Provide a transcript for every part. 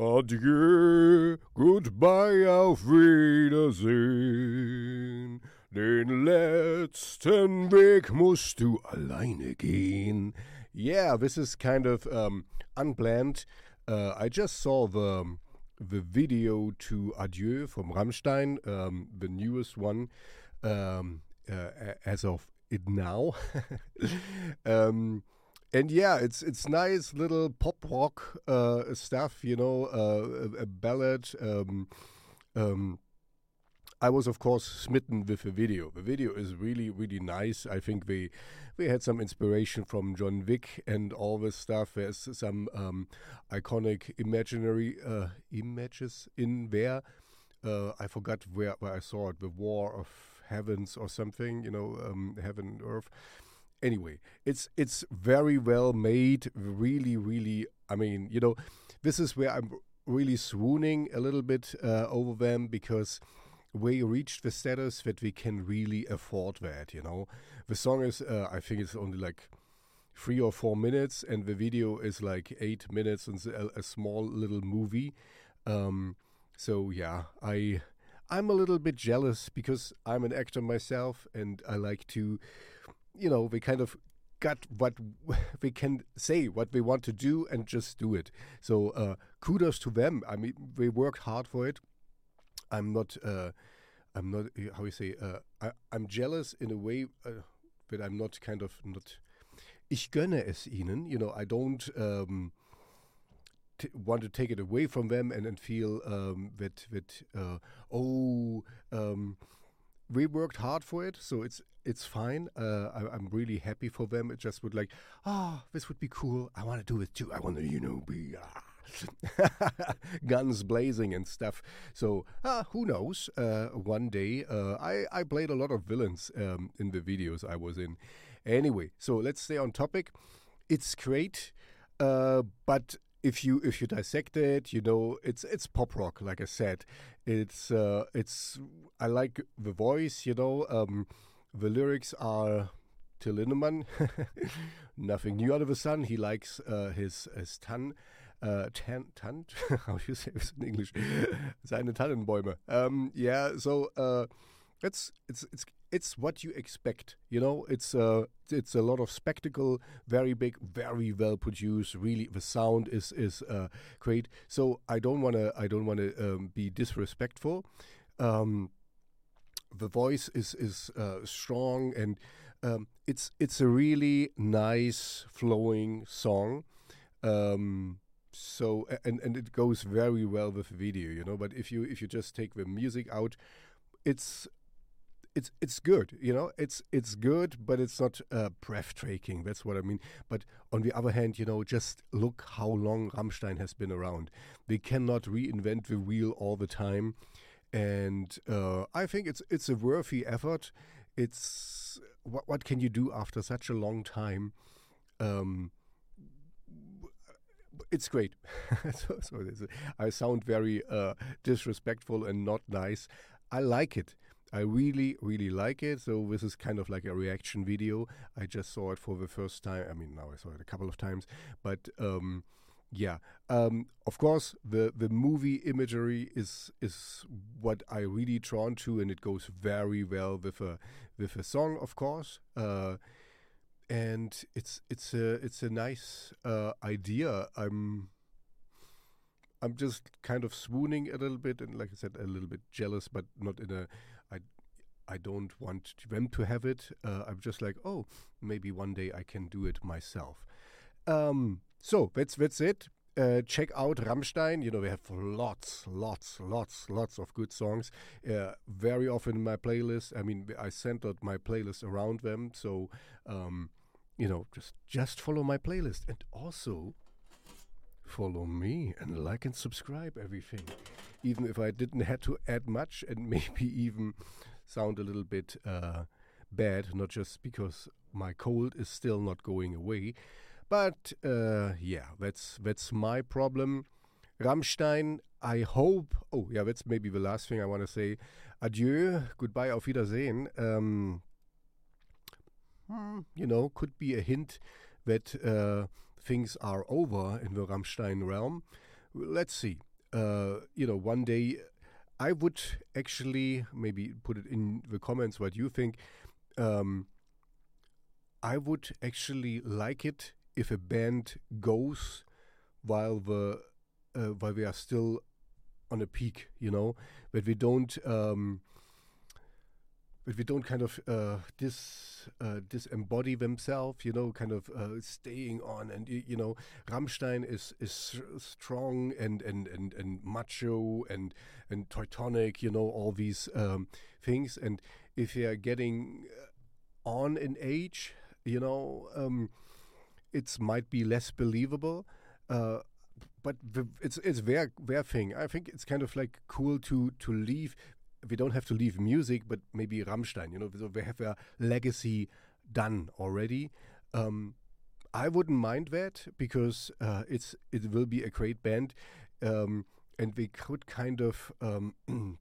Adieu, goodbye, auf Wiedersehen. Den letzten Weg musst du alleine gehen. Yeah, this is kind of um, unplanned. Uh, I just saw the the video to Adieu from Rammstein, um, the newest one, um, uh, as of it now. um, and yeah, it's it's nice little pop rock uh, stuff, you know, uh, a, a, ballad. Um, um, I was of course smitten with the video. The video is really really nice. I think we they had some inspiration from John Wick and all this stuff. There's some um, iconic imaginary uh, images in there. Uh, I forgot where, where I saw it. The War of Heavens or something. You know, um, heaven and earth anyway, it's it's very well made. Really, really. I mean, you know, this is where I'm really swooning a little bit uh, over them because we reached the status that we can really afford that. You know, the song is uh, I think it's only like three or four minutes, and the video is like eight minutes and a, a small little movie. Um, so yeah, I I'm a little bit jealous because I'm an actor myself, and I like to you know, we kind of got what we can say, what we want to do, and just do it. So uh, kudos to them. I mean, they worked hard for it. I'm not. Uh, I'm not. How you say? Uh, I, I'm jealous in a way, uh, but I'm not kind of not. Ich gönne es ihnen. You know, I don't. Um, want to take it away from them and, and feel um, that that uh, oh um, we worked hard for it, so it's it's fine. Uh, I, am really happy for them. It just would like, oh, this would be cool. I want to do it too. I want to, you know, be uh, guns blazing and stuff. So uh, who knows? Uh, one day, uh, I I played a lot of villains um, in the videos I was in. Anyway, so let's stay on topic. It's great, uh, but if you if you dissect it, you know it's it's pop rock. Like I said, it's uh, it's I like the voice. You know, um, the lyrics are Till Lindemann. Nothing new out of the sun. He likes uh, his his tan. Uh, tan, tant, how do you say this in English? Seine Tannenbäume. Um, yeah, so uh, it's it's it's it's what you expect. You know, it's uh, it's a lot of spectacle, very big, very well produced. Really, the sound is is uh, great. So I don't wanna I don't wanna um, be disrespectful. Um, the voice is is uh, strong and um, it's it's a really nice flowing song. Um, so and and it goes very well with video, you know. But if you if you just take the music out, it's it's it's good, you know. It's it's good, but it's not uh, breathtaking. That's what I mean. But on the other hand, you know, just look how long Rammstein has been around. They cannot reinvent the wheel all the time, and uh, I think it's it's a worthy effort. It's what what can you do after such a long time? Um, it's great. so, so I sound very uh, disrespectful and not nice. I like it. I really, really like it. So this is kind of like a reaction video. I just saw it for the first time. I mean, now I saw it a couple of times, but um, yeah. Um, of course, the the movie imagery is is what I really drawn to, and it goes very well with a with a song, of course. Uh, and it's it's a it's a nice uh, idea. I'm I'm just kind of swooning a little bit, and like I said, a little bit jealous, but not in a I I don't want them to have it. Uh, I'm just like, oh, maybe one day I can do it myself. Um, so that's that's it. Uh, check out Rammstein. You know, we have lots, lots, lots, lots of good songs. Uh, very often in my playlist. I mean, I centered my playlist around them. So, um, you know, just just follow my playlist and also follow me and like and subscribe everything. Even if I didn't have to add much and maybe even sound a little bit uh, bad, not just because my cold is still not going away. But uh, yeah, that's that's my problem. Rammstein, I hope. Oh, yeah, that's maybe the last thing I want to say. Adieu, goodbye, auf Wiedersehen. Um, you know, could be a hint that uh, things are over in the Rammstein realm. Let's see. uh, you know, one day I would actually maybe put it in the comments what you think. Um, I would actually like it if a band goes while the uh, while we are still on a peak, you know, but we don't um, but we don't kind of uh, dis uh, disembody themselves, you know, kind of uh, staying on. And you know, Rammstein is is strong and and and and macho and and Teutonic, you know, all these um, things. And if they are getting on in age, you know, um, it might be less believable. Uh, but it's it's their their thing. I think it's kind of like cool to to leave we don't have to leave music, but maybe Rammstein, you know, so we have a legacy done already. Um, I wouldn't mind that because uh, it's it will be a great band, um, and they could kind of um,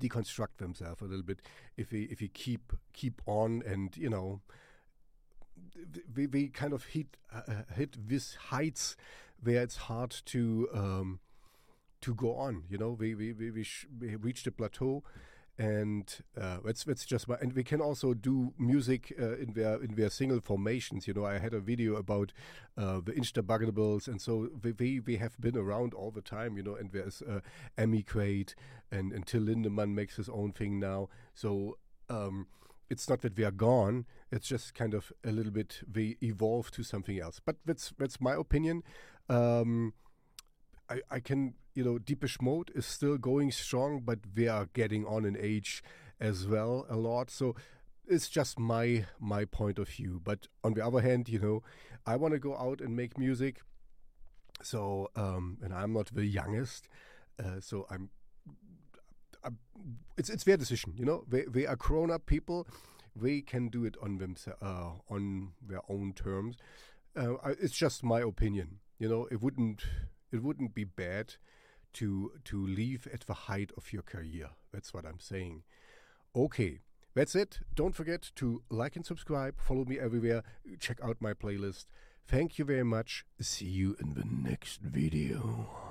deconstruct themselves a little bit if we if we keep keep on and you know we, we kind of hit uh, hit these heights where it's hard to um, to go on. You know, we we we, we, we reached a plateau, and uh, that's that's just my. And we can also do music uh, in their in their single formations. You know, I had a video about uh, the Instabuggables, and so we, we, we have been around all the time. You know, and there's uh, Emigrate, and and Till Lindemann makes his own thing now. So. Um, it's not that we are gone. It's just kind of a little bit we evolve to something else. But that's that's my opinion. Um, I, I can, you know, Depeche Mode is still going strong, but we are getting on in age as well a lot. So it's just my my point of view. But on the other hand, you know, I want to go out and make music. So um, and I'm not the youngest, uh, so I'm, I'm. It's it's their decision, you know. They they are grown up people. They can do it on themselves uh, on their own terms. Uh, it's just my opinion. You know, it wouldn't it wouldn't be bad to to leave at the height of your career. That's what I'm saying. Okay, that's it. Don't forget to like and subscribe. Follow me everywhere. Check out my playlist. Thank you very much. See you in the next video.